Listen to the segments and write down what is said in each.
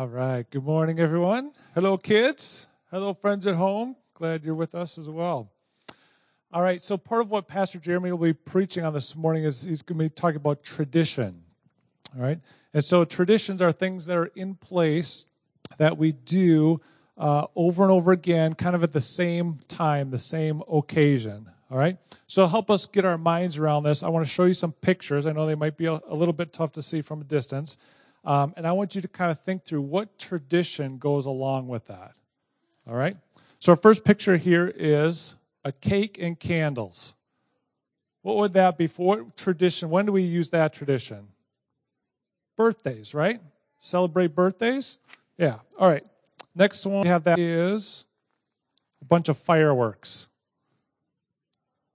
All right. Good morning, everyone. Hello, kids. Hello, friends at home. Glad you're with us as well. All right. So, part of what Pastor Jeremy will be preaching on this morning is he's going to be talking about tradition. All right. And so, traditions are things that are in place that we do uh, over and over again, kind of at the same time, the same occasion. All right. So, help us get our minds around this. I want to show you some pictures. I know they might be a, a little bit tough to see from a distance. Um, and I want you to kind of think through what tradition goes along with that. All right? So, our first picture here is a cake and candles. What would that be for? What tradition? When do we use that tradition? Birthdays, right? Celebrate birthdays? Yeah. All right. Next one we have that is a bunch of fireworks.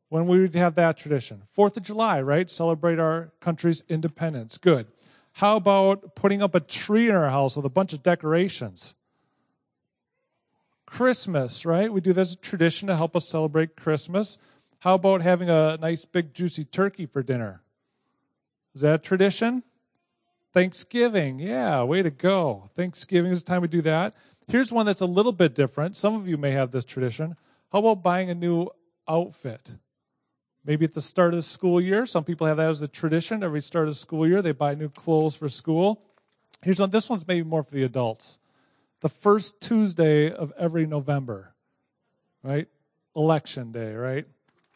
When we would have that tradition? Fourth of July, right? Celebrate our country's independence. Good. How about putting up a tree in our house with a bunch of decorations? Christmas, right? We do this as a tradition to help us celebrate Christmas. How about having a nice big juicy turkey for dinner? Is that a tradition? Thanksgiving, yeah, way to go. Thanksgiving is the time we do that. Here's one that's a little bit different. Some of you may have this tradition. How about buying a new outfit? Maybe at the start of the school year, some people have that as a tradition. Every start of school year, they buy new clothes for school. Here's one. This one's maybe more for the adults. The first Tuesday of every November, right? Election day, right?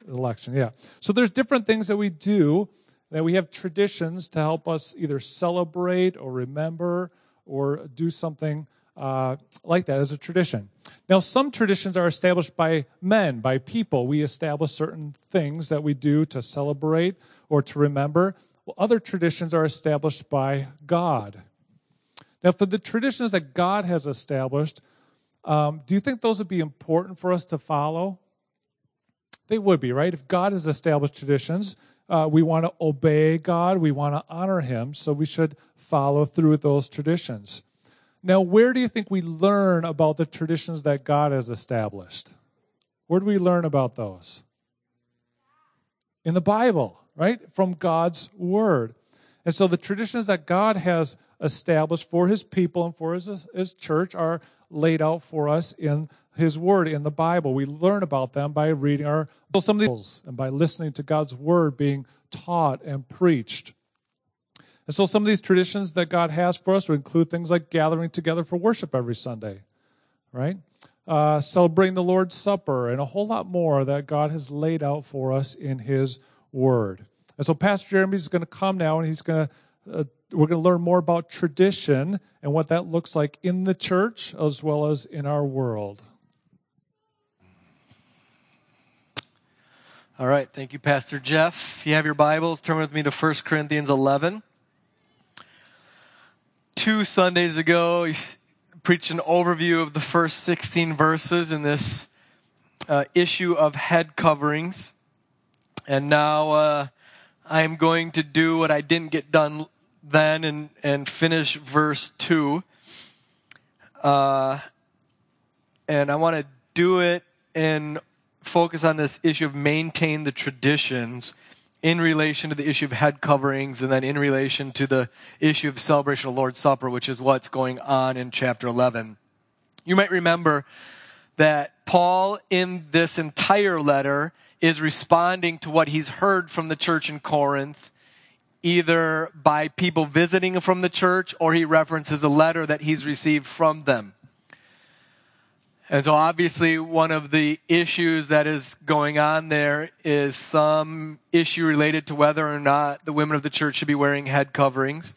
Election, yeah. So there's different things that we do that we have traditions to help us either celebrate or remember or do something uh, like that as a tradition. Now, some traditions are established by men, by people. We establish certain things that we do to celebrate or to remember. Well, other traditions are established by God. Now, for the traditions that God has established, um, do you think those would be important for us to follow? They would be, right? If God has established traditions, uh, we want to obey God, we want to honor Him, so we should follow through those traditions. Now, where do you think we learn about the traditions that God has established? Where do we learn about those? In the Bible, right? From God's Word. And so the traditions that God has established for His people and for His, his church are laid out for us in His Word, in the Bible. We learn about them by reading our some of these and by listening to God's Word being taught and preached. And so some of these traditions that God has for us would include things like gathering together for worship every Sunday, right? Uh, celebrating the Lord's Supper, and a whole lot more that God has laid out for us in His Word. And so Pastor Jeremy is going to come now, and he's going to uh, we're going to learn more about tradition and what that looks like in the church as well as in our world. All right, thank you, Pastor Jeff. If you have your Bibles, turn with me to 1 Corinthians 11 two Sundays ago, he preached an overview of the first 16 verses in this uh, issue of head coverings. And now uh, I'm going to do what I didn't get done then and, and finish verse 2. Uh, and I want to do it and focus on this issue of maintain the traditions in relation to the issue of head coverings and then in relation to the issue of celebration of Lord's Supper, which is what's going on in chapter 11. You might remember that Paul, in this entire letter, is responding to what he's heard from the church in Corinth, either by people visiting from the church or he references a letter that he's received from them. And so obviously one of the issues that is going on there is some issue related to whether or not the women of the church should be wearing head coverings.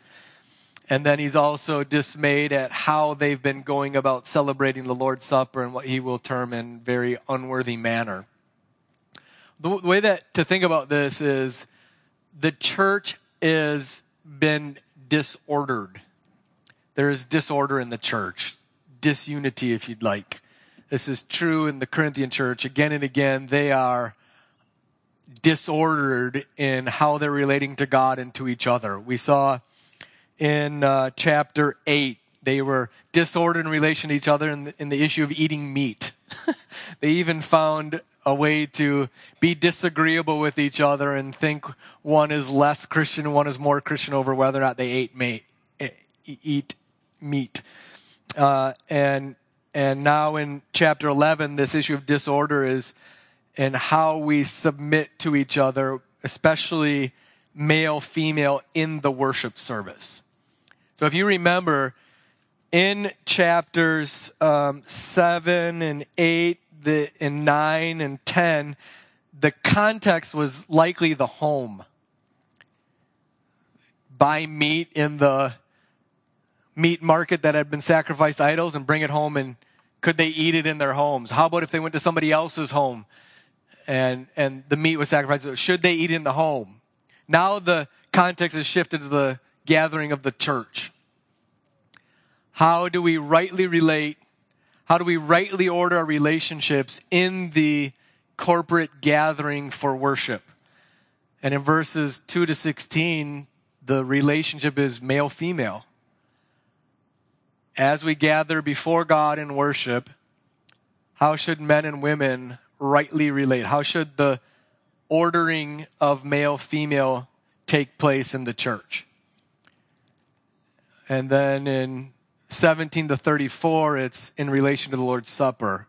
And then he's also dismayed at how they've been going about celebrating the Lord's Supper in what he will term in very unworthy manner. The way that to think about this is the church has been disordered. There is disorder in the church, disunity if you'd like. This is true in the Corinthian church. Again and again, they are disordered in how they're relating to God and to each other. We saw in uh, chapter 8, they were disordered in relation to each other in the, in the issue of eating meat. they even found a way to be disagreeable with each other and think one is less Christian, one is more Christian over whether or not they ate meat. Eat meat. Uh, and and now in chapter 11, this issue of disorder is in how we submit to each other, especially male, female, in the worship service. So if you remember, in chapters um, 7 and 8 the, and 9 and 10, the context was likely the home. Buy meat in the meat market that had been sacrificed idols and bring it home and could they eat it in their homes? How about if they went to somebody else's home and, and the meat was sacrificed? Should they eat in the home? Now the context has shifted to the gathering of the church. How do we rightly relate? How do we rightly order our relationships in the corporate gathering for worship? And in verses 2 to 16, the relationship is male female as we gather before God in worship, how should men and women rightly relate? How should the ordering of male female take place in the church? And then in 17 to 34, it's in relation to the Lord's Supper.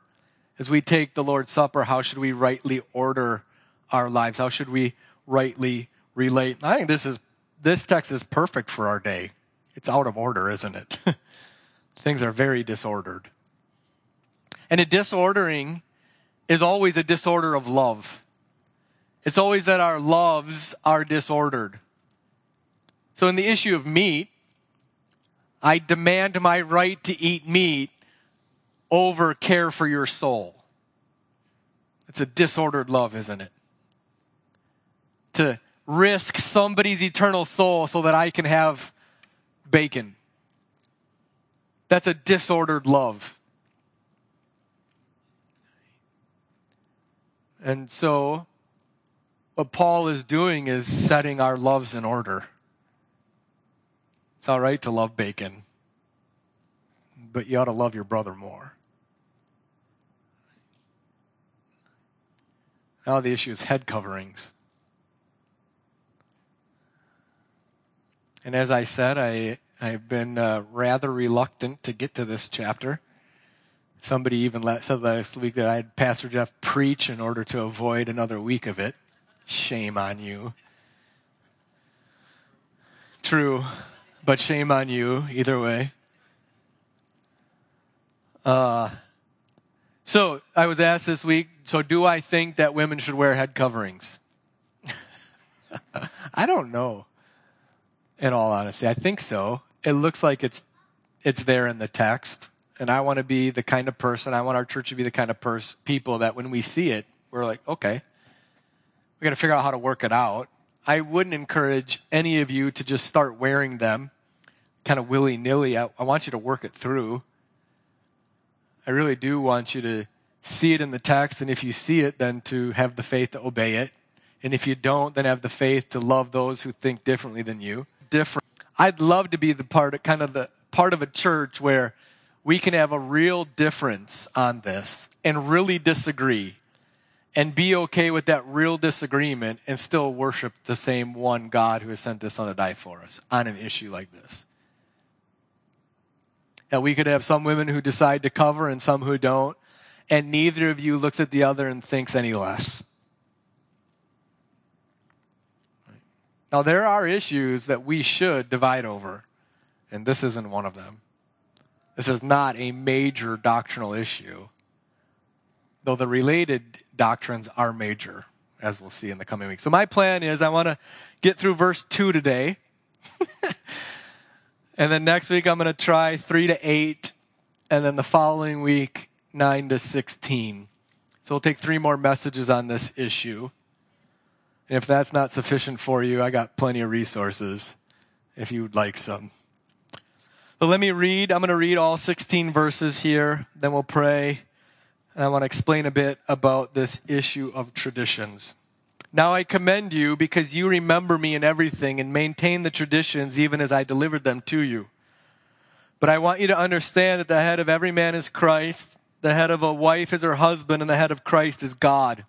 As we take the Lord's Supper, how should we rightly order our lives? How should we rightly relate? I think this is this text is perfect for our day. It's out of order, isn't it? Things are very disordered. And a disordering is always a disorder of love. It's always that our loves are disordered. So, in the issue of meat, I demand my right to eat meat over care for your soul. It's a disordered love, isn't it? To risk somebody's eternal soul so that I can have bacon. That's a disordered love. And so, what Paul is doing is setting our loves in order. It's all right to love bacon, but you ought to love your brother more. Now, the issue is head coverings. And as I said, I I've been uh, rather reluctant to get to this chapter. Somebody even said last week that I had Pastor Jeff preach in order to avoid another week of it. Shame on you. True, but shame on you either way. Uh, so I was asked this week. So do I think that women should wear head coverings? I don't know. In all honesty, I think so it looks like it's it's there in the text. And I want to be the kind of person, I want our church to be the kind of pers- people that when we see it, we're like, okay, we got to figure out how to work it out. I wouldn't encourage any of you to just start wearing them kind of willy nilly. I, I want you to work it through. I really do want you to see it in the text. And if you see it, then to have the faith to obey it. And if you don't, then have the faith to love those who think differently than you. Different I'd love to be the part of kind of the part of a church where we can have a real difference on this and really disagree and be okay with that real disagreement and still worship the same one God who has sent this son to die for us on an issue like this. That we could have some women who decide to cover and some who don't, and neither of you looks at the other and thinks any less. Now, there are issues that we should divide over, and this isn't one of them. This is not a major doctrinal issue, though the related doctrines are major, as we'll see in the coming weeks. So, my plan is I want to get through verse 2 today. and then next week, I'm going to try 3 to 8, and then the following week, 9 to 16. So, we'll take three more messages on this issue. And if that's not sufficient for you, I got plenty of resources if you would like some. So let me read. I'm going to read all 16 verses here, then we'll pray. And I want to explain a bit about this issue of traditions. Now I commend you because you remember me in everything and maintain the traditions even as I delivered them to you. But I want you to understand that the head of every man is Christ, the head of a wife is her husband, and the head of Christ is God.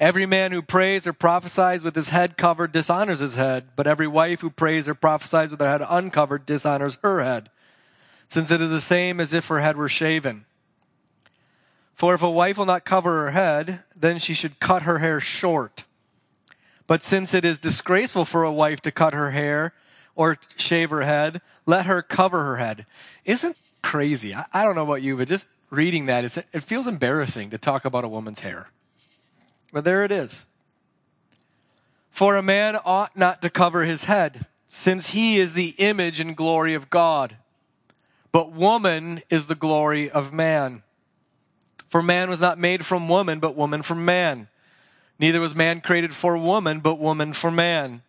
Every man who prays or prophesies with his head covered dishonors his head, but every wife who prays or prophesies with her head uncovered dishonors her head. since it is the same as if her head were shaven. For if a wife will not cover her head, then she should cut her hair short. But since it is disgraceful for a wife to cut her hair or shave her head, let her cover her head. Isn't crazy? I, I don't know about you, but just reading that, it feels embarrassing to talk about a woman's hair. But there it is. For a man ought not to cover his head, since he is the image and glory of God. But woman is the glory of man. For man was not made from woman, but woman from man. Neither was man created for woman, but woman for man.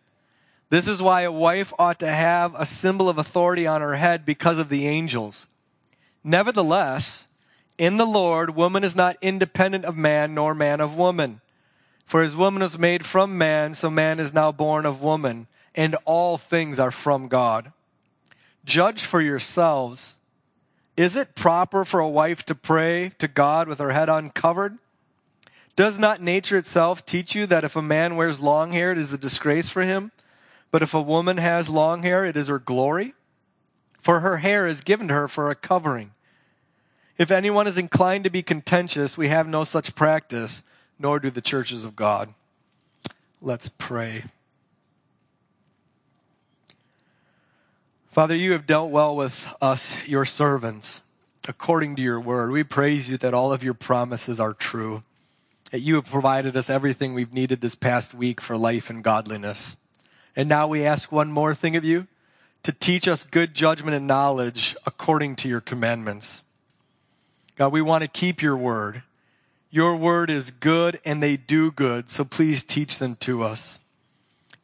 This is why a wife ought to have a symbol of authority on her head because of the angels. Nevertheless, in the Lord, woman is not independent of man, nor man of woman. For as woman was made from man, so man is now born of woman, and all things are from God. Judge for yourselves. Is it proper for a wife to pray to God with her head uncovered? Does not nature itself teach you that if a man wears long hair, it is a disgrace for him? But if a woman has long hair, it is her glory? For her hair is given to her for a covering. If anyone is inclined to be contentious, we have no such practice, nor do the churches of God. Let's pray. Father, you have dealt well with us, your servants, according to your word. We praise you that all of your promises are true that you have provided us everything we've needed this past week for life and godliness. And now we ask one more thing of you to teach us good judgment and knowledge according to your commandments. God, we want to keep your word. Your word is good and they do good, so please teach them to us.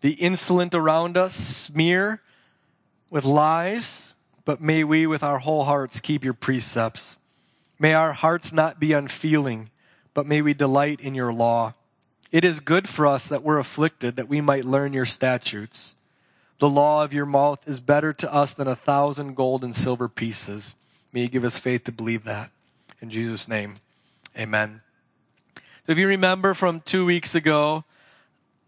The insolent around us smear with lies, but may we with our whole hearts keep your precepts. May our hearts not be unfeeling but may we delight in your law. It is good for us that we're afflicted, that we might learn your statutes. The law of your mouth is better to us than a thousand gold and silver pieces. May you give us faith to believe that. In Jesus' name, amen. If you remember from two weeks ago,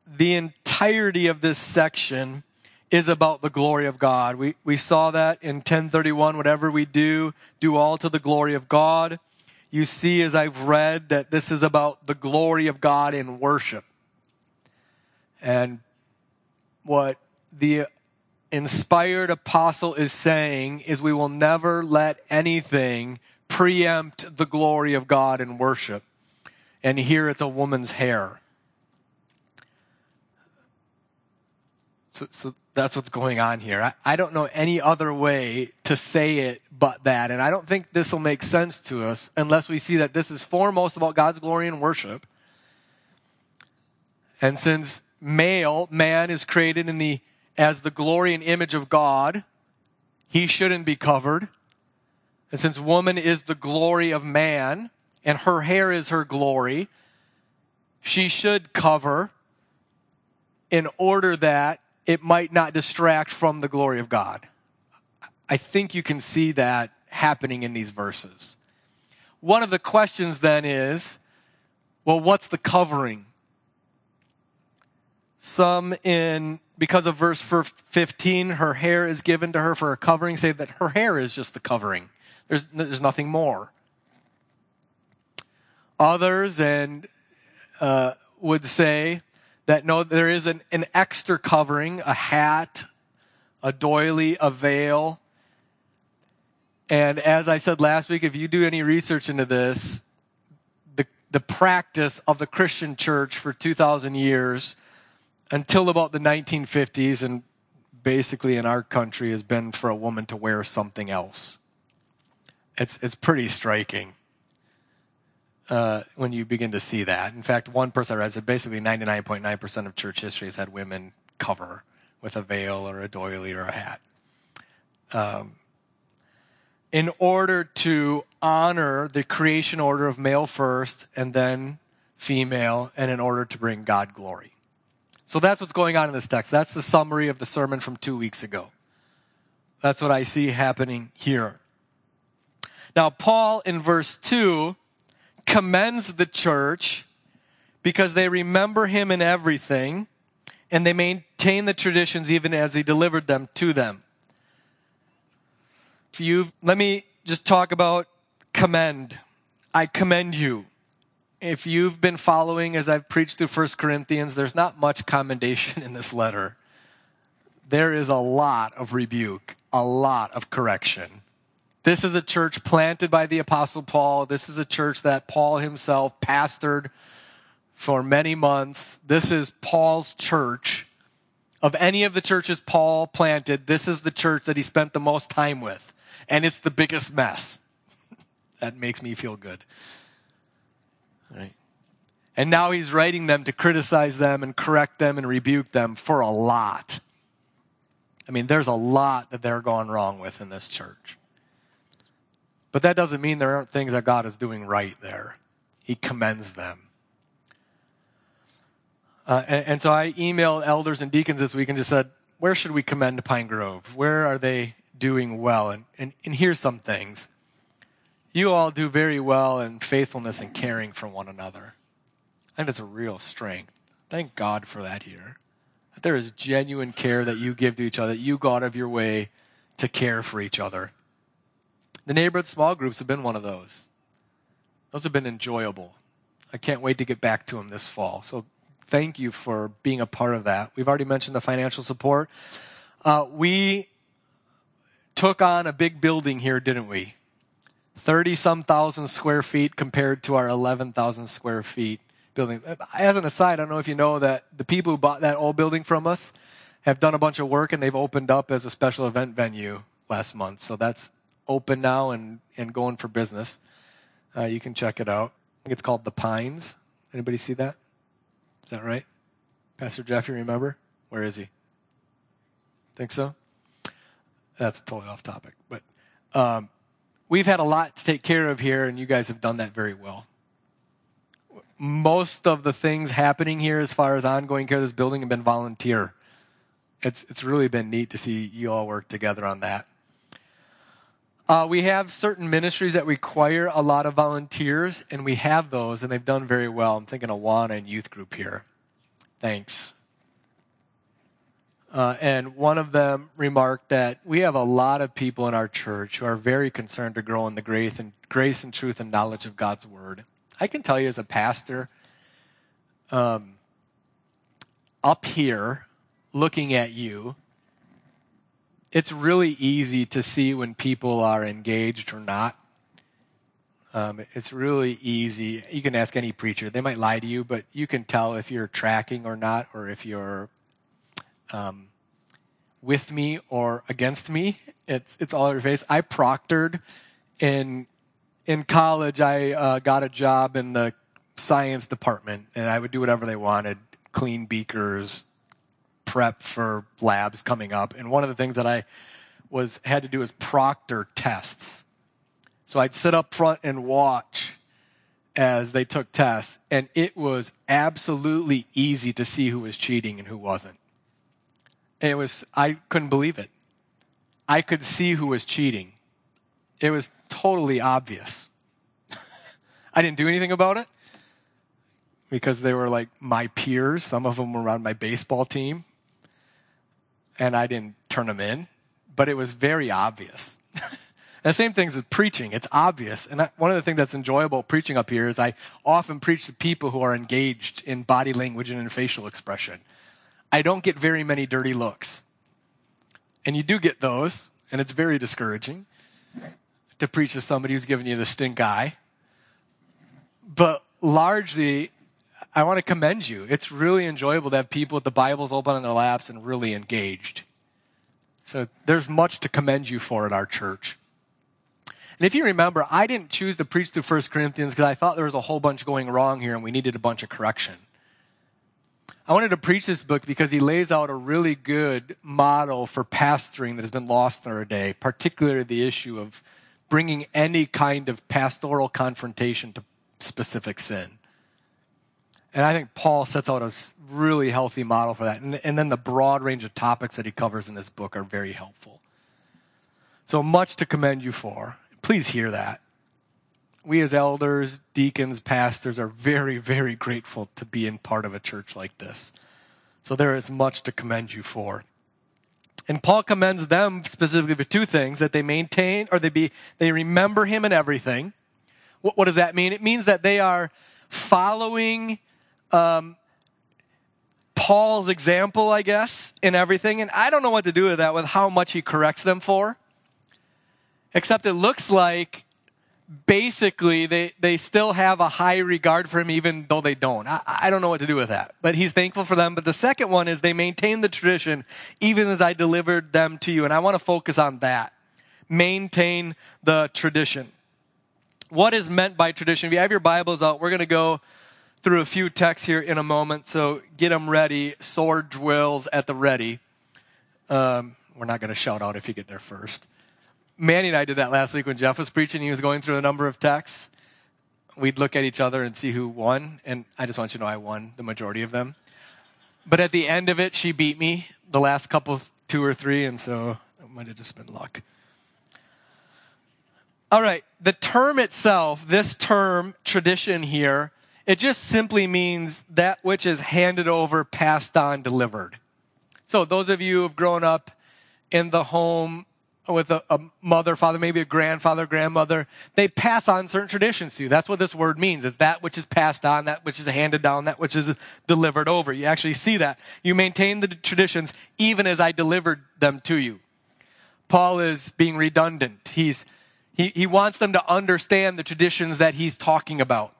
the entirety of this section is about the glory of God. We, we saw that in 1031. Whatever we do, do all to the glory of God you see as I've read that this is about the glory of God in worship. And what the inspired apostle is saying is we will never let anything preempt the glory of God in worship. And here it's a woman's hair. So, so that's what's going on here. I, I don't know any other way to say it but that. And I don't think this will make sense to us unless we see that this is foremost about God's glory and worship. And since male, man is created in the, as the glory and image of God, he shouldn't be covered. And since woman is the glory of man and her hair is her glory, she should cover in order that it might not distract from the glory of God. I think you can see that happening in these verses. One of the questions then is well, what's the covering? Some in, because of verse 15, her hair is given to her for a covering, say that her hair is just the covering. There's, there's nothing more. Others and uh, would say that no, there is an, an extra covering, a hat, a doily, a veil. And as I said last week, if you do any research into this, the, the practice of the Christian church for 2,000 years until about the 1950s and basically in our country has been for a woman to wear something else. It's, it's pretty striking uh, when you begin to see that. In fact, one person I read said basically 99.9% of church history has had women cover with a veil or a doily or a hat. Um, in order to honor the creation order of male first and then female, and in order to bring God glory. So that's what's going on in this text. That's the summary of the sermon from two weeks ago. That's what I see happening here. Now, Paul in verse 2 commends the church because they remember him in everything and they maintain the traditions even as he delivered them to them. If you let me just talk about commend. I commend you. If you've been following as I've preached through 1 Corinthians, there's not much commendation in this letter. There is a lot of rebuke, a lot of correction. This is a church planted by the Apostle Paul. This is a church that Paul himself pastored for many months. This is Paul's church. Of any of the churches Paul planted, this is the church that he spent the most time with. And it's the biggest mess. that makes me feel good. Right? And now he's writing them to criticize them and correct them and rebuke them for a lot. I mean, there's a lot that they're going wrong with in this church. But that doesn't mean there aren't things that God is doing right there. He commends them. Uh, and, and, so I emailed elders and deacons this week and just said, where should we commend Pine Grove? Where are they doing well? And, and, and here's some things. You all do very well in faithfulness and caring for one another. I think that's a real strength. Thank God for that here. That there is genuine care that you give to each other, that you go out of your way to care for each other. The neighborhood small groups have been one of those. Those have been enjoyable. I can't wait to get back to them this fall. So thank you for being a part of that. We've already mentioned the financial support. Uh, we took on a big building here, didn't we? 30 some thousand square feet compared to our 11,000 square feet building. As an aside, I don't know if you know that the people who bought that old building from us have done a bunch of work and they've opened up as a special event venue last month. So that's open now and, and going for business. Uh, you can check it out. I think it's called The Pines. Anybody see that? Is that right? Pastor Jeff, you remember? Where is he? Think so? That's totally off topic. But um, we've had a lot to take care of here, and you guys have done that very well. Most of the things happening here, as far as ongoing care of this building, have been volunteer. It's, it's really been neat to see you all work together on that. Uh, we have certain ministries that require a lot of volunteers, and we have those, and they've done very well. I'm thinking of Awana and youth group here. Thanks. Uh, and one of them remarked that we have a lot of people in our church who are very concerned to grow in the grace and grace and truth and knowledge of God's word. I can tell you as a pastor, um, up here, looking at you, it's really easy to see when people are engaged or not. Um, it's really easy. You can ask any preacher. They might lie to you, but you can tell if you're tracking or not, or if you're um, with me or against me. It's it's all over your face. I proctored in in college. I uh, got a job in the science department, and I would do whatever they wanted: clean beakers, prep for labs coming up. And one of the things that I was had to do was proctor tests. So I'd sit up front and watch as they took tests, and it was absolutely easy to see who was cheating and who wasn't. It was I couldn't believe it. I could see who was cheating. It was totally obvious. I didn't do anything about it because they were like my peers. Some of them were on my baseball team and I didn't turn them in, but it was very obvious. the same thing as preaching. It's obvious. And one of the things that's enjoyable preaching up here is I often preach to people who are engaged in body language and in facial expression. I don't get very many dirty looks. And you do get those, and it's very discouraging to preach to somebody who's giving you the stink eye. But largely, I want to commend you. It's really enjoyable to have people with the Bibles open on their laps and really engaged. So there's much to commend you for at our church. And if you remember, I didn't choose to preach through 1 Corinthians because I thought there was a whole bunch going wrong here and we needed a bunch of correction. I wanted to preach this book because he lays out a really good model for pastoring that has been lost in our day, particularly the issue of bringing any kind of pastoral confrontation to specific sin. And I think Paul sets out a really healthy model for that. And, and then the broad range of topics that he covers in this book are very helpful. So much to commend you for. Please hear that. We as elders, deacons, pastors are very, very grateful to be in part of a church like this. So there is much to commend you for. And Paul commends them specifically for two things that they maintain or they be, they remember him in everything. What, what does that mean? It means that they are following, um, Paul's example, I guess, in everything. And I don't know what to do with that, with how much he corrects them for. Except it looks like basically they, they still have a high regard for him even though they don't. I, I don't know what to do with that. But he's thankful for them. But the second one is they maintain the tradition even as I delivered them to you. And I want to focus on that. Maintain the tradition. What is meant by tradition? If you have your Bibles out, we're going to go through a few texts here in a moment. So get them ready. Sword drills at the ready. Um, we're not going to shout out if you get there first. Manny and I did that last week when Jeff was preaching. He was going through a number of texts. We'd look at each other and see who won. And I just want you to know I won the majority of them. But at the end of it, she beat me the last couple, two or three. And so it might have just been luck. All right. The term itself, this term, tradition here, it just simply means that which is handed over, passed on, delivered. So those of you who have grown up in the home with a, a, mother, father, maybe a grandfather, grandmother, they pass on certain traditions to you. That's what this word means. Is that which is passed on, that which is handed down, that which is delivered over. You actually see that. You maintain the traditions even as I delivered them to you. Paul is being redundant. He's, he, he wants them to understand the traditions that he's talking about.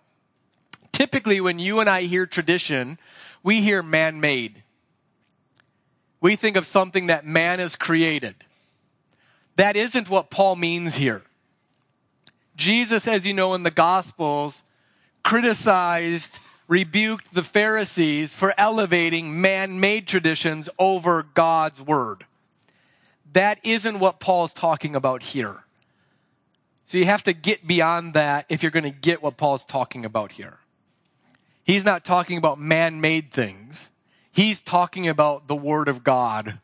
Typically, when you and I hear tradition, we hear man-made. We think of something that man has created that isn't what Paul means here. Jesus, as you know in the Gospels, criticized, rebuked the Pharisees for elevating man made traditions over God's Word. That isn't what Paul's talking about here. So you have to get beyond that if you're going to get what Paul's talking about here. He's not talking about man made things, he's talking about the Word of God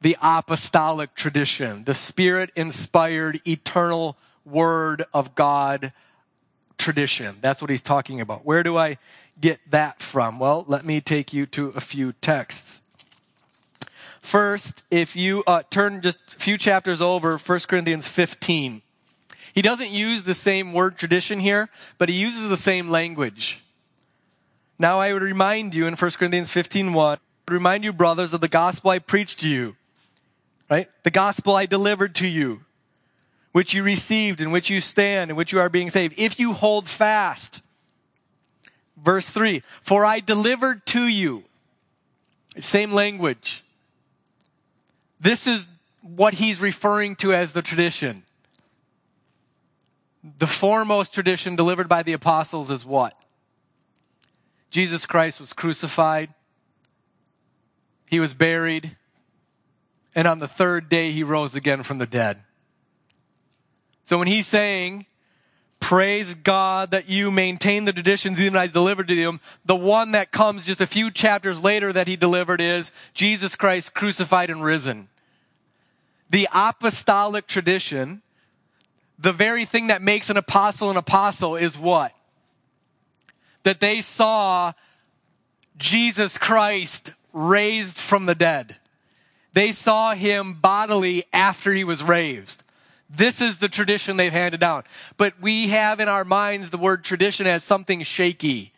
the apostolic tradition, the spirit inspired eternal word of God tradition. That's what he's talking about. Where do I get that from? Well, let me take you to a few texts. First, if you uh, turn just a few chapters over, 1 Corinthians 15. He doesn't use the same word tradition here, but he uses the same language. Now I would remind you in 1 Corinthians 15, 1, remind you, brothers, of the gospel I preached to you right? The gospel I delivered to you, which you received, in which you stand, in which you are being saved. If you hold fast. Verse 3 For I delivered to you. Same language. This is what he's referring to as the tradition. The foremost tradition delivered by the apostles is what? Jesus Christ was crucified. He was buried and on the third day he rose again from the dead. So when he's saying, praise God that you maintain the traditions even as delivered to you, the one that comes just a few chapters later that he delivered is Jesus Christ crucified and risen. The apostolic tradition, the very thing that makes an apostle an apostle is what? That they saw Jesus Christ raised from the dead. They saw him bodily after he was raised. This is the tradition they've handed down. But we have in our minds the word tradition as something shaky,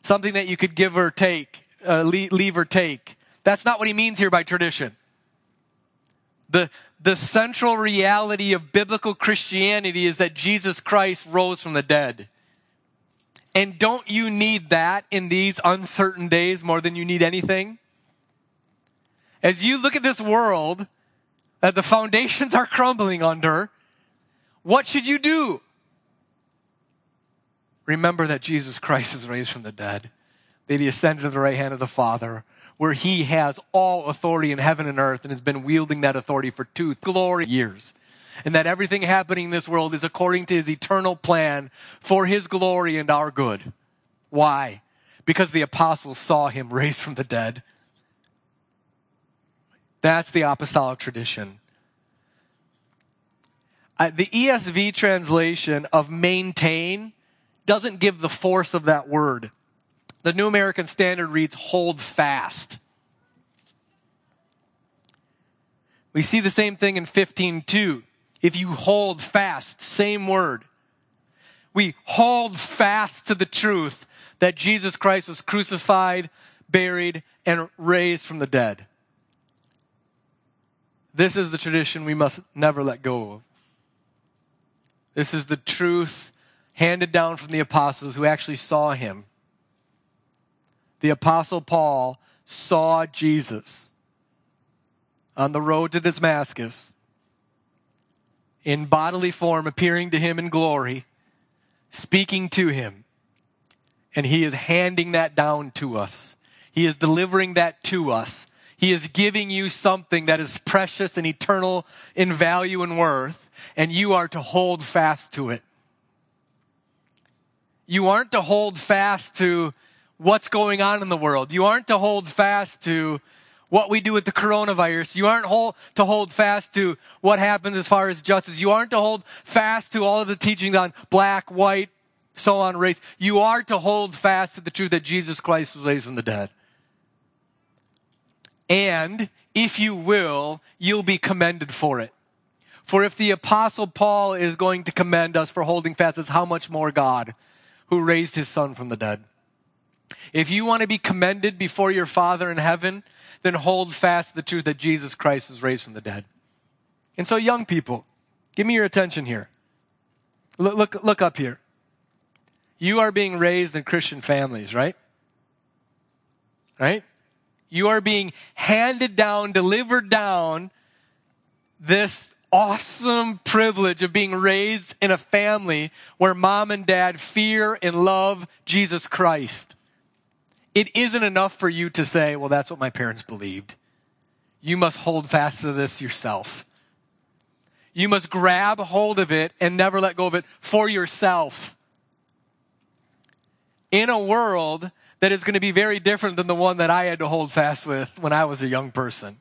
something that you could give or take, uh, leave or take. That's not what he means here by tradition. The, the central reality of biblical Christianity is that Jesus Christ rose from the dead. And don't you need that in these uncertain days more than you need anything? as you look at this world that the foundations are crumbling under, what should you do? Remember that Jesus Christ is raised from the dead, that he ascended to the right hand of the Father, where he has all authority in heaven and earth and has been wielding that authority for two glory years. And that everything happening in this world is according to his eternal plan for his glory and our good. Why? Because the apostles saw him raised from the dead. That's the apostolic tradition. Uh, the ESV translation of maintain doesn't give the force of that word. The New American Standard reads hold fast. We see the same thing in 15:2. If you hold fast, same word. We hold fast to the truth that Jesus Christ was crucified, buried, and raised from the dead. This is the tradition we must never let go of. This is the truth handed down from the apostles who actually saw him. The apostle Paul saw Jesus on the road to Damascus in bodily form, appearing to him in glory, speaking to him. And he is handing that down to us. He is delivering that to us. He is giving you something that is precious and eternal in value and worth, and you are to hold fast to it. You aren't to hold fast to what's going on in the world. You aren't to hold fast to what we do with the coronavirus. You aren't hold, to hold fast to what happens as far as justice. You aren't to hold fast to all of the teachings on black, white, so on race. You are to hold fast to the truth that Jesus Christ was raised from the dead. And if you will, you'll be commended for it. For if the apostle Paul is going to commend us for holding fast, as how much more God who raised his son from the dead. If you want to be commended before your Father in heaven, then hold fast the truth that Jesus Christ was raised from the dead. And so, young people, give me your attention here. Look, look, look up here. You are being raised in Christian families, right? Right? You are being handed down, delivered down this awesome privilege of being raised in a family where mom and dad fear and love Jesus Christ. It isn't enough for you to say, well, that's what my parents believed. You must hold fast to this yourself. You must grab hold of it and never let go of it for yourself. In a world that is going to be very different than the one that I had to hold fast with when I was a young person.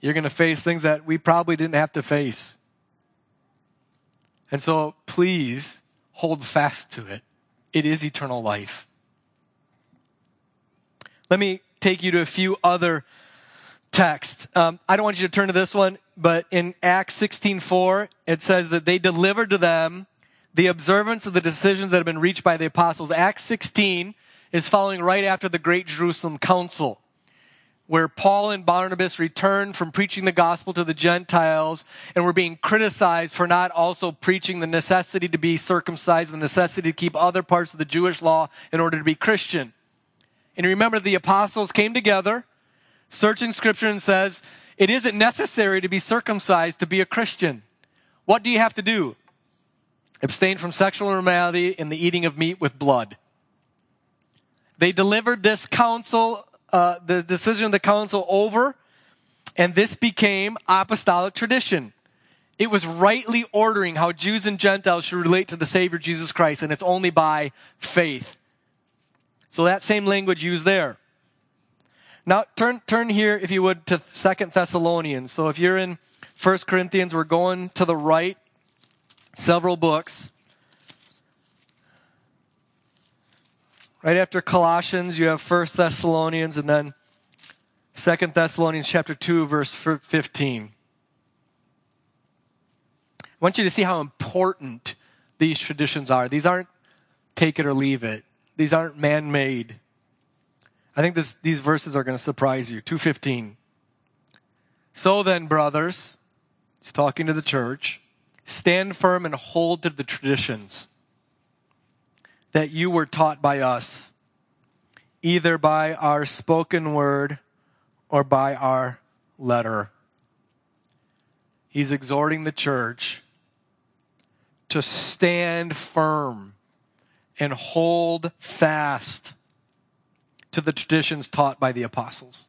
You're going to face things that we probably didn't have to face. And so please hold fast to it. It is eternal life. Let me take you to a few other texts. Um, I don't want you to turn to this one, but in Acts 16:4, it says that they delivered to them the observance of the decisions that have been reached by the apostles. Acts 16 is following right after the Great Jerusalem Council where Paul and Barnabas returned from preaching the gospel to the Gentiles and were being criticized for not also preaching the necessity to be circumcised, the necessity to keep other parts of the Jewish law in order to be Christian. And remember, the apostles came together, searching scripture, and says, it isn't necessary to be circumcised to be a Christian. What do you have to do? Abstain from sexual immorality and the eating of meat with blood. They delivered this council, uh, the decision of the council over, and this became apostolic tradition. It was rightly ordering how Jews and Gentiles should relate to the Savior Jesus Christ, and it's only by faith. So that same language used there. Now turn turn here, if you would, to Second Thessalonians. So if you're in First Corinthians, we're going to the right, several books. Right after Colossians, you have First Thessalonians and then Second Thessalonians chapter 2 verse 15. I want you to see how important these traditions are. These aren't take it or leave it. These aren't man-made. I think this, these verses are going to surprise you. 215. So then, brothers, he's talking to the church, stand firm and hold to the traditions that you were taught by us, either by our spoken word or by our letter. He's exhorting the church to stand firm and hold fast to the traditions taught by the apostles.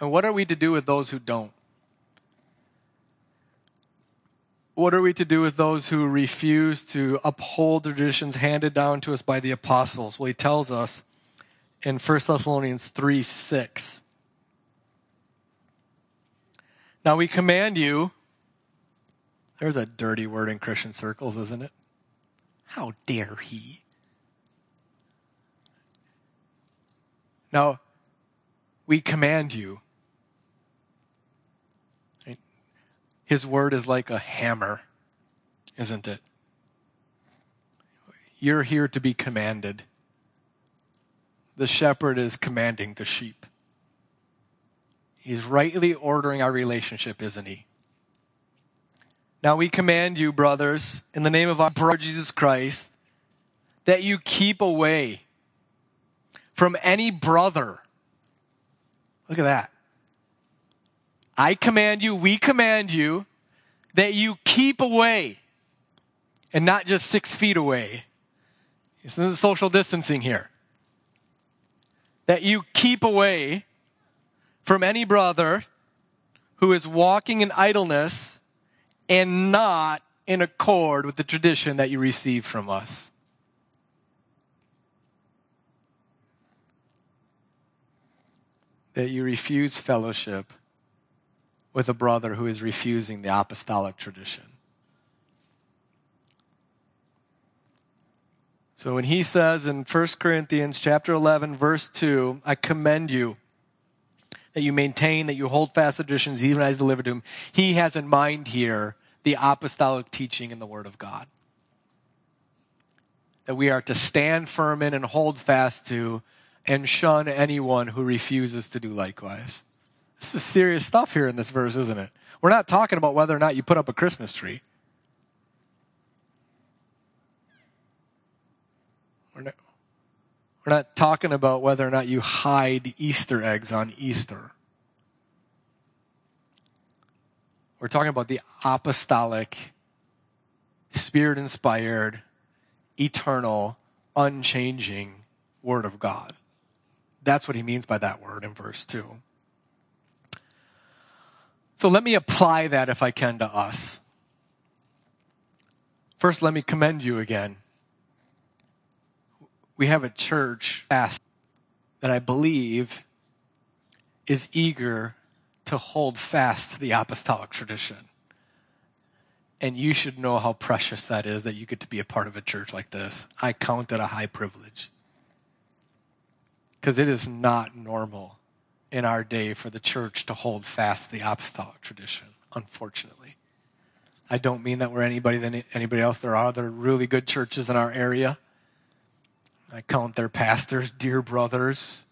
And what are we to do with those who don't? What are we to do with those who refuse to uphold traditions handed down to us by the apostles? Well, he tells us in 1 Thessalonians 3 6. Now we command you, there's a dirty word in Christian circles, isn't it? How dare he? Now, we command you His word is like a hammer, isn't it? You're here to be commanded. The shepherd is commanding the sheep. He's rightly ordering our relationship, isn't he? Now we command you, brothers, in the name of our brother Jesus Christ, that you keep away from any brother. Look at that. I command you, we command you, that you keep away and not just six feet away. This is social distancing here. That you keep away from any brother who is walking in idleness and not in accord with the tradition that you receive from us. That you refuse fellowship with a brother who is refusing the apostolic tradition. So when he says in 1 Corinthians chapter 11 verse 2, I commend you that you maintain, that you hold fast the traditions even as delivered to him, he has in mind here the apostolic teaching in the Word of God. That we are to stand firm in and hold fast to and shun anyone who refuses to do likewise. This is serious stuff here in this verse, isn't it? We're not talking about whether or not you put up a Christmas tree. We're not, we're not talking about whether or not you hide Easter eggs on Easter. We're talking about the apostolic, spirit inspired, eternal, unchanging Word of God. That's what he means by that word in verse 2. So let me apply that if I can to us. First, let me commend you again. We have a church that I believe is eager to hold fast to the apostolic tradition. And you should know how precious that is that you get to be a part of a church like this. I count it a high privilege. Because it is not normal in our day for the church to hold fast the apostolic tradition, unfortunately. I don't mean that we're anybody than anybody else. There are other really good churches in our area. I count their pastors dear brothers.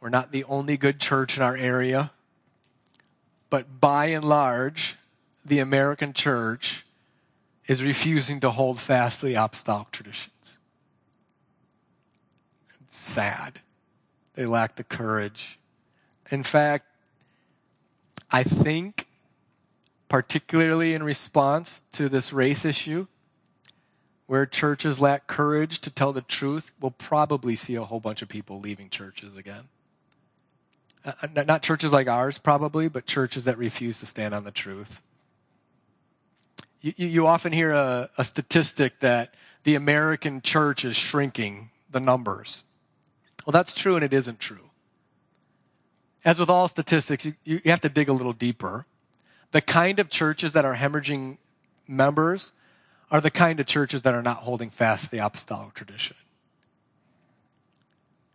We're not the only good church in our area. But by and large, the American church is refusing to hold fast to the apostolic traditions. It's sad. They lack the courage. In fact, I think, particularly in response to this race issue, where churches lack courage to tell the truth, we'll probably see a whole bunch of people leaving churches again. Uh, not churches like ours, probably, but churches that refuse to stand on the truth. You, you often hear a, a statistic that the American church is shrinking the numbers. Well, that's true and it isn't true. As with all statistics, you, you have to dig a little deeper. The kind of churches that are hemorrhaging members are the kind of churches that are not holding fast to the apostolic tradition,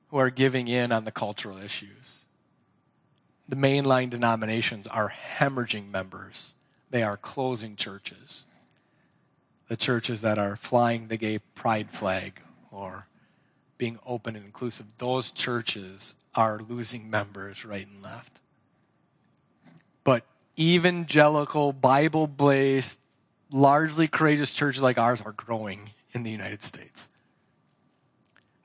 who are giving in on the cultural issues. The mainline denominations are hemorrhaging members, they are closing churches. The churches that are flying the gay pride flag or being open and inclusive, those churches are losing members right and left. But evangelical, Bible based, largely courageous churches like ours are growing in the United States.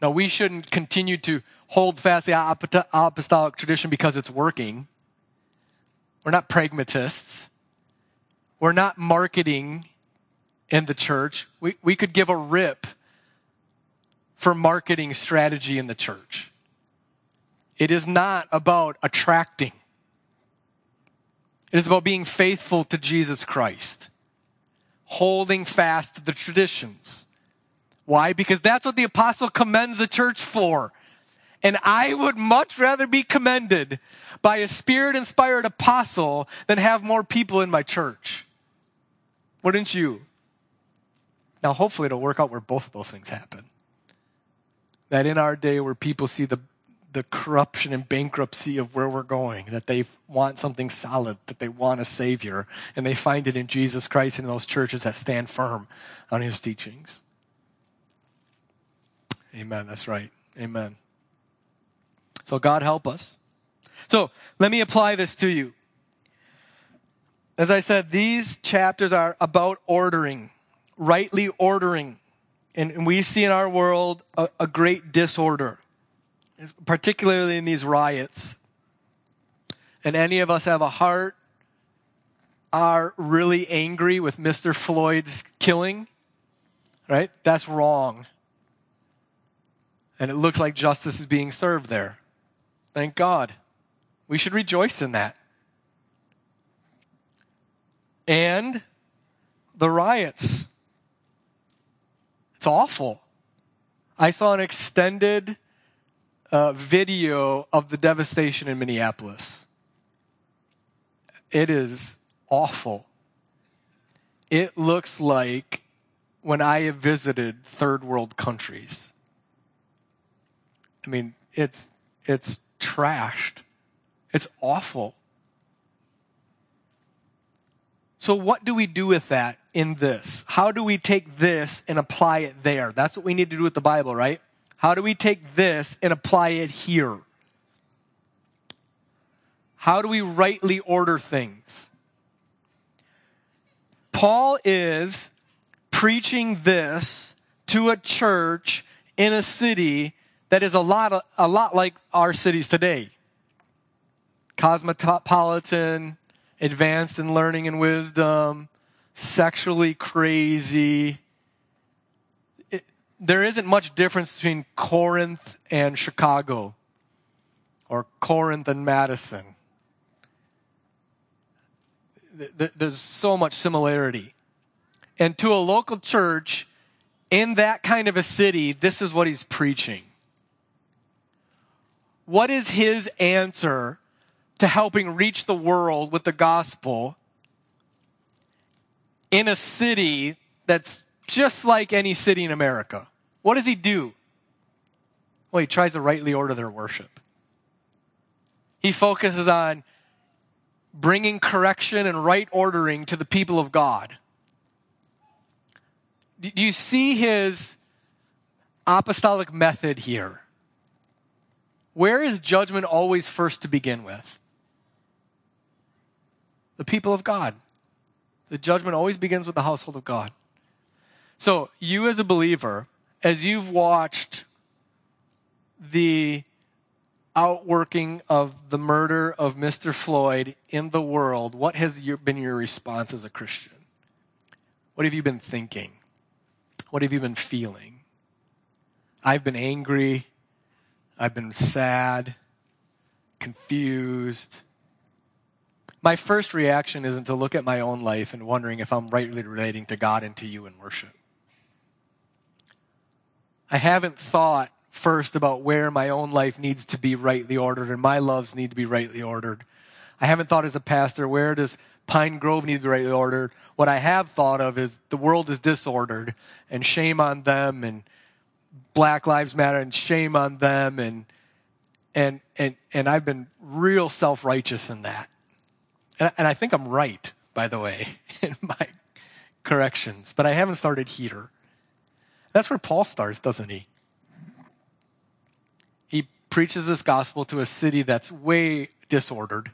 Now, we shouldn't continue to hold fast the apostolic tradition because it's working. We're not pragmatists. We're not marketing in the church. We, we could give a rip for marketing strategy in the church. It is not about attracting. It is about being faithful to Jesus Christ, holding fast to the traditions. Why? Because that's what the apostle commends the church for. And I would much rather be commended by a spirit inspired apostle than have more people in my church. Wouldn't you? Now, hopefully, it'll work out where both of those things happen that in our day where people see the, the corruption and bankruptcy of where we're going, that they want something solid, that they want a Savior, and they find it in Jesus Christ and in those churches that stand firm on His teachings. Amen. That's right. Amen. So, God help us. So, let me apply this to you. As I said, these chapters are about ordering, rightly ordering. And we see in our world a, a great disorder particularly in these riots, and any of us have a heart, are really angry with Mr. Floyd's killing, right? That's wrong. And it looks like justice is being served there. Thank God. We should rejoice in that. And the riots. It's awful. I saw an extended uh, video of the devastation in Minneapolis. It is awful. It looks like when I have visited third world countries. I mean, it's, it's trashed. It's awful. So, what do we do with that in this? How do we take this and apply it there? That's what we need to do with the Bible, right? How do we take this and apply it here? How do we rightly order things? Paul is preaching this to a church in a city that is a lot, a lot like our cities today. Cosmopolitan, advanced in learning and wisdom, sexually crazy, there isn't much difference between Corinth and Chicago or Corinth and Madison. There's so much similarity. And to a local church in that kind of a city, this is what he's preaching. What is his answer to helping reach the world with the gospel in a city that's just like any city in America? What does he do? Well, he tries to rightly order their worship. He focuses on bringing correction and right ordering to the people of God. Do you see his apostolic method here? Where is judgment always first to begin with? The people of God. The judgment always begins with the household of God. So, you as a believer, as you've watched the outworking of the murder of Mr. Floyd in the world, what has your, been your response as a Christian? What have you been thinking? What have you been feeling? I've been angry. I've been sad, confused. My first reaction isn't to look at my own life and wondering if I'm rightly relating to God and to you in worship. I haven't thought first about where my own life needs to be rightly ordered and my loves need to be rightly ordered. I haven't thought as a pastor, where does Pine Grove need to be rightly ordered? What I have thought of is the world is disordered and shame on them and Black Lives Matter and shame on them and and and and I've been real self-righteous in that. And, and I think I'm right, by the way, in my corrections, but I haven't started here. That's where Paul starts, doesn't he? He preaches this gospel to a city that's way disordered.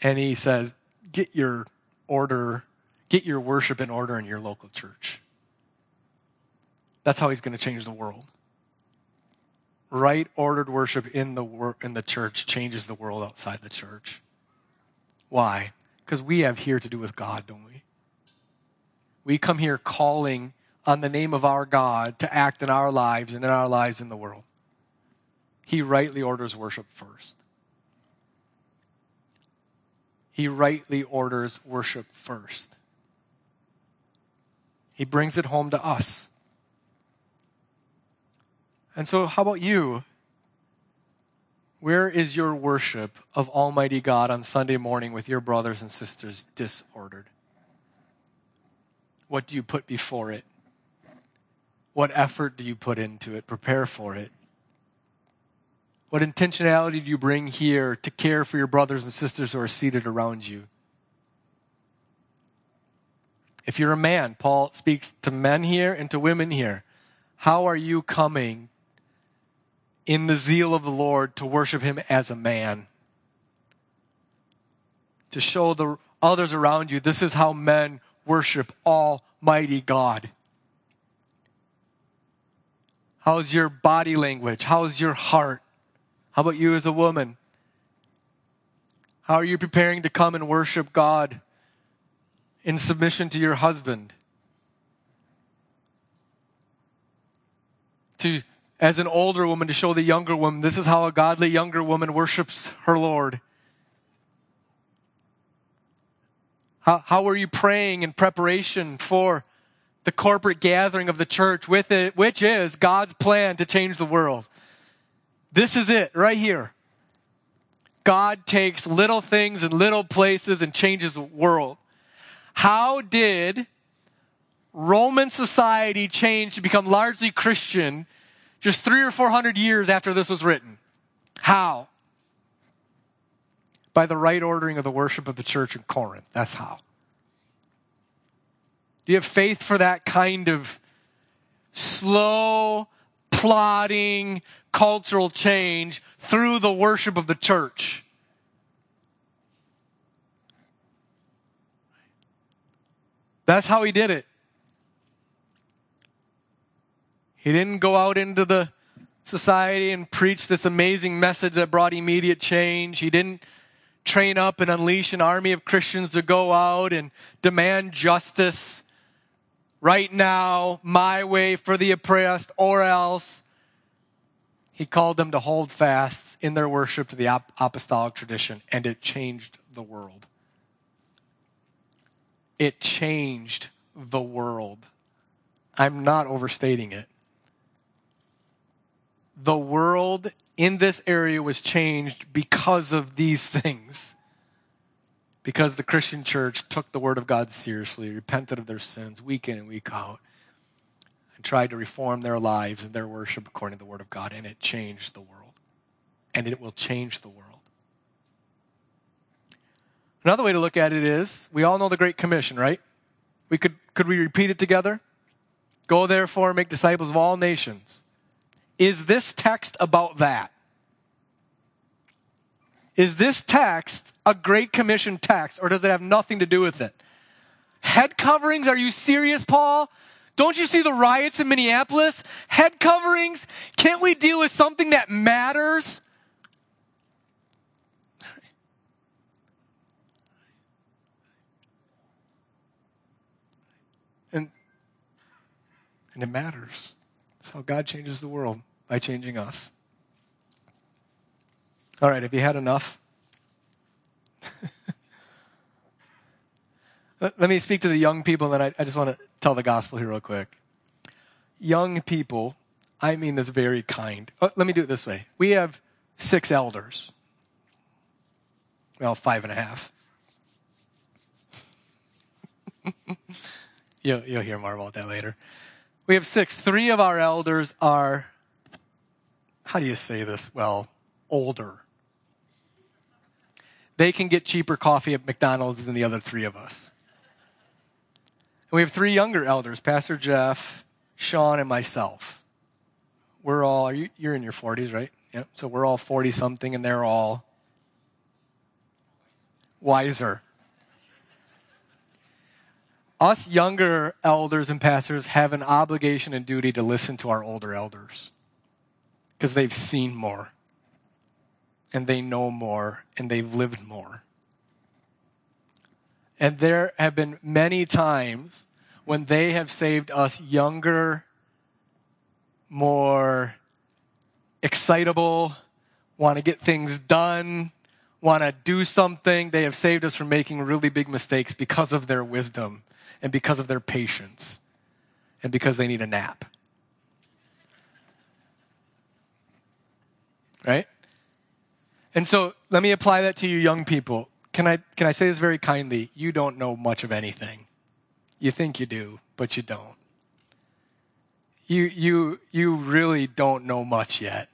And he says, get your order, get your worship in order in your local church. That's how he's going to change the world. Right ordered worship in the, wor- in the church changes the world outside the church. Why? Because we have here to do with God, don't we? We come here calling on the name of our God to act in our lives and in our lives in the world. He rightly orders worship first. He rightly orders worship first. He brings it home to us. And so, how about you? Where is your worship of Almighty God on Sunday morning with your brothers and sisters disordered? What do you put before it? What effort do you put into it? Prepare for it. What intentionality do you bring here to care for your brothers and sisters who are seated around you? If you're a man, Paul speaks to men here and to women here. How are you coming in the zeal of the Lord to worship Him as a man? To show the others around you this is how men worship Almighty God. How's your body language? How's your heart? How about you as a woman? How are you preparing to come and worship God in submission to your husband? To, as an older woman, to show the younger woman, this is how a godly younger woman worships her Lord. How, how are you praying in preparation for the corporate gathering of the church with it, which is God's plan to change the world. This is it right here. God takes little things and little places and changes the world. How did Roman society change to become largely Christian just three or four hundred years after this was written? How? By the right ordering of the worship of the church in Corinth. That's how. Do you have faith for that kind of slow, plodding cultural change through the worship of the church? That's how he did it. He didn't go out into the society and preach this amazing message that brought immediate change. He didn't train up and unleash an army of Christians to go out and demand justice right now, my way for the oppressed, or else. He called them to hold fast in their worship to the apostolic tradition, and it changed the world. It changed the world. I'm not overstating it. The world in this area was changed because of these things because the Christian church took the Word of God seriously, repented of their sins week in and week out, and tried to reform their lives and their worship according to the Word of God, and it changed the world. And it will change the world. Another way to look at it is we all know the Great Commission, right? We could, could we repeat it together? Go therefore and make disciples of all nations. Is this text about that? Is this text a Great Commission text or does it have nothing to do with it? Head coverings? Are you serious, Paul? Don't you see the riots in Minneapolis? Head coverings? Can't we deal with something that matters? And, and it matters. It's how God changes the world by changing us. All right, have you had enough? Let me speak to the young people, and then I, just want to tell the gospel here real quick. Young people, I mean this very kind. Oh, let me do it this way. We have six elders. Well, five and a half. you'll, you'll hear more about that later. We have six. Three of our elders are, how do you say this? Well, older they can get cheaper coffee at McDonald's than the other three of us. And we have three younger elders, Pastor Jeff, Sean, and myself. We're all, you, you're in your 40s, right? Yep. So we're all 40 something and they're all wiser. Us younger elders and pastors have an obligation and duty to listen to our older elders because they've seen more and they know more and they've lived more. And there have been many times when they have saved us younger, more excitable, want to get things done, want to do something. They have saved us from making really big mistakes because of their wisdom and because of their patience and because they need a nap. Right? And so let me apply that to you young people. Can I, can I say this very kindly? You don't know much of anything. You think you do, but you don't. You, you, you really don't know much yet.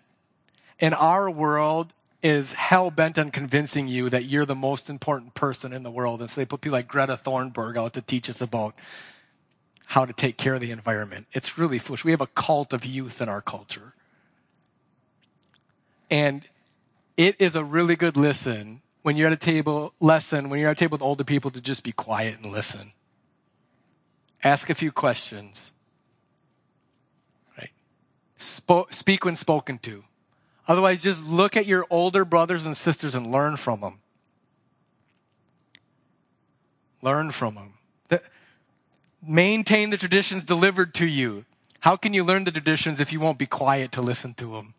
And our world is hell bent on convincing you that you're the most important person in the world. And so they put people like Greta Thunberg out to teach us about how to take care of the environment. It's really foolish. We have a cult of youth in our culture. And it is a really good listen when you're at a table, lesson, when you're at a table with older people to just be quiet and listen. Ask a few questions. Right? Sp- speak when spoken to. Otherwise, just look at your older brothers and sisters and learn from them. Learn from them. The, maintain the traditions delivered to you. How can you learn the traditions if you won't be quiet to listen to them?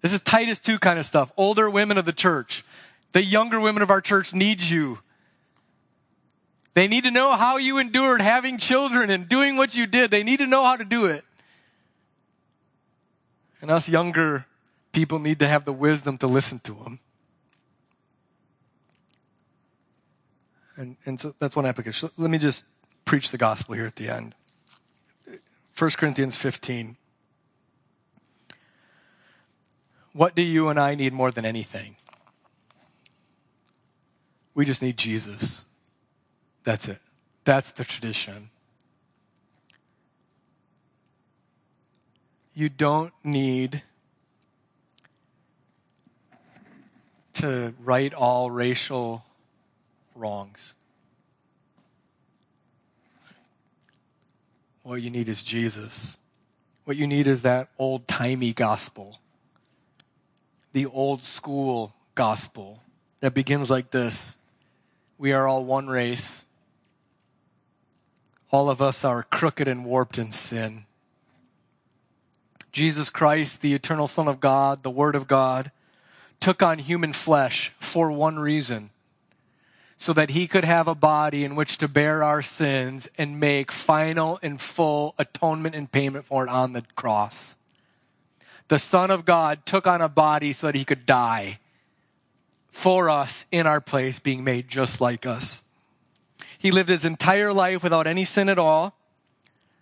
This is Titus 2 kind of stuff. Older women of the church. The younger women of our church need you. They need to know how you endured having children and doing what you did. They need to know how to do it. And us younger people need to have the wisdom to listen to them. And, and so that's one application. Let me just preach the gospel here at the end. 1 Corinthians 15. What do you and I need more than anything? We just need Jesus. That's it. That's the tradition. You don't need to right all racial wrongs. What you need is Jesus. What you need is that old timey gospel, the old school gospel that begins like this We are all one race. All of us are crooked and warped in sin. Jesus Christ, the eternal Son of God, the Word of God, took on human flesh for one reason so that he could have a body in which to bear our sins and make final and full atonement and payment for it on the cross. The Son of God took on a body so that he could die for us in our place, being made just like us. He lived his entire life without any sin at all.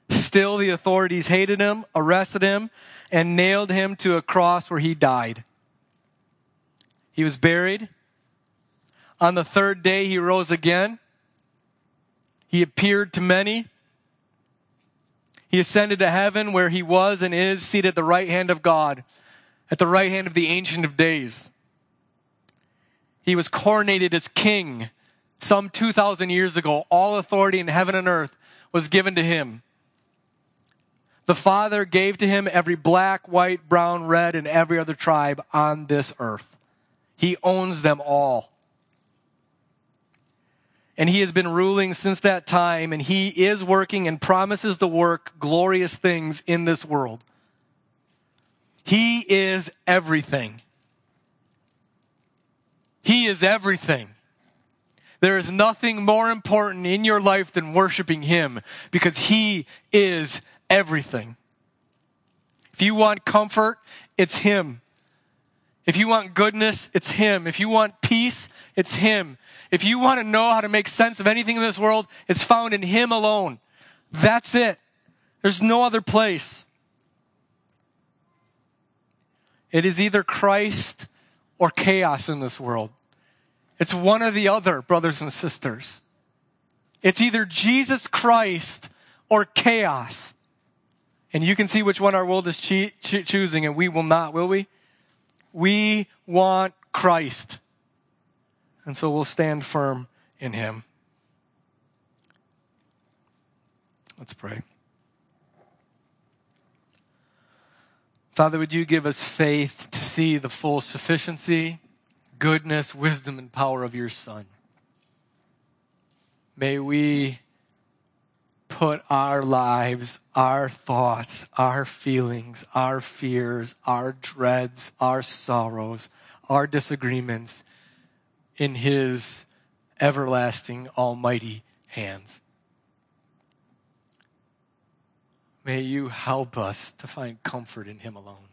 Still, the authorities hated him, arrested him, and nailed him to a cross where he died. He was buried. On the third day, he rose again. He appeared to many. He ascended to heaven where he was and is seated at the right hand of God, at the right hand of the Ancient of Days. He was coronated as king some 2,000 years ago. All authority in heaven and earth was given to him. The Father gave to him every black, white, brown, red, and every other tribe on this earth. He owns them all. And he has been ruling since that time, and he is working and promises to work glorious things in this world. He is everything. He is everything. There is nothing more important in your life than worshiping Him because He is everything. If you want comfort, it's Him. If you want goodness, it's Him. If you want peace, it's Him. If you want to know how to make sense of anything in this world, it's found in Him alone. That's it. There's no other place. It is either Christ or chaos in this world. It's one or the other, brothers and sisters. It's either Jesus Christ or chaos. And you can see which one our world is cho- cho- choosing, and we will not, will we? We want Christ. And so we'll stand firm in Him. Let's pray. Father, would you give us faith to see the full sufficiency, goodness, wisdom, and power of your Son? May we put our lives, our thoughts, our feelings, our fears, our dreads, our sorrows, our disagreements in His everlasting, almighty hands. May you help us to find comfort in Him alone,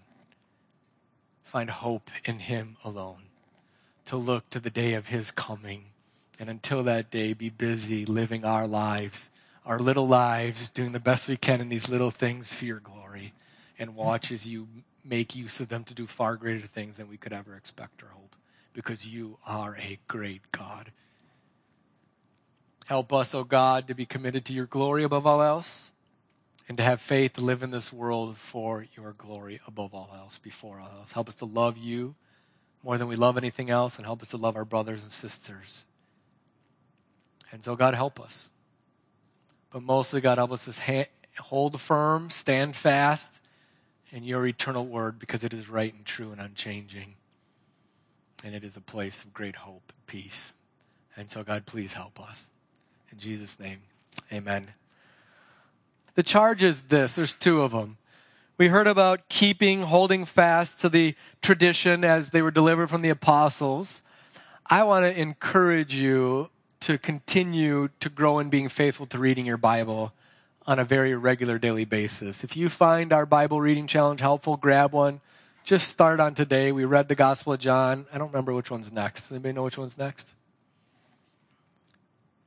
find hope in Him alone, to look to the day of His coming, and until that day, be busy living our lives, our little lives, doing the best we can in these little things for your glory, and watch as you make use of them to do far greater things than we could ever expect or hope because you are a great God. Help us, O oh God, to be committed to your glory above all else and to have faith to live in this world for your glory above all else, before all else. Help us to love you more than we love anything else and help us to love our brothers and sisters. And so, God, help us. But mostly, God, help us to hold firm, stand fast in your eternal word because it is right and true and unchanging. And it is a place of great hope peace. And so, God, please help us. In Jesus' name, amen. The charge is this there's two of them. We heard about keeping, holding fast to the tradition as they were delivered from the apostles. I want to encourage you to continue to grow in being faithful to reading your Bible on a very regular daily basis. If you find our Bible reading challenge helpful, grab one. Just start on today. We read the Gospel of John. I don't remember which one's next. Anybody know which one's next?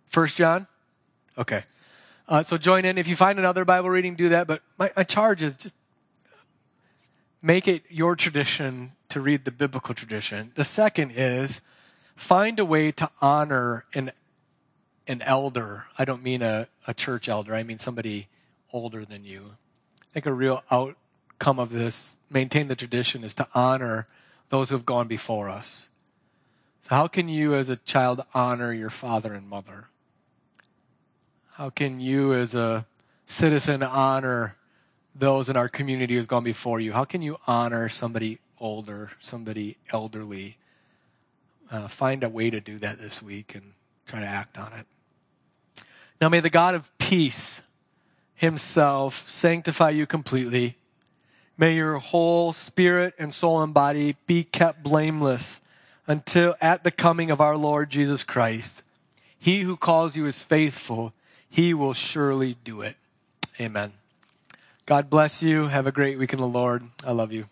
First John? Okay. Uh, so join in. If you find another Bible reading, do that. But my, my charge is just make it your tradition to read the biblical tradition. The second is find a way to honor an, an elder. I don't mean a, a church elder, I mean somebody older than you. Think a real outcome of this, maintain the tradition, is to honor those who have gone before us. So, how can you as a child honor your father and mother? How can you, as a citizen, honor those in our community who's gone before you? How can you honor somebody older, somebody elderly? Uh, find a way to do that this week and try to act on it. Now, may the God of peace himself sanctify you completely. May your whole spirit and soul and body be kept blameless until at the coming of our Lord Jesus Christ. He who calls you is faithful he will surely do it. Amen. God bless you. Have a great week in the Lord. I love you.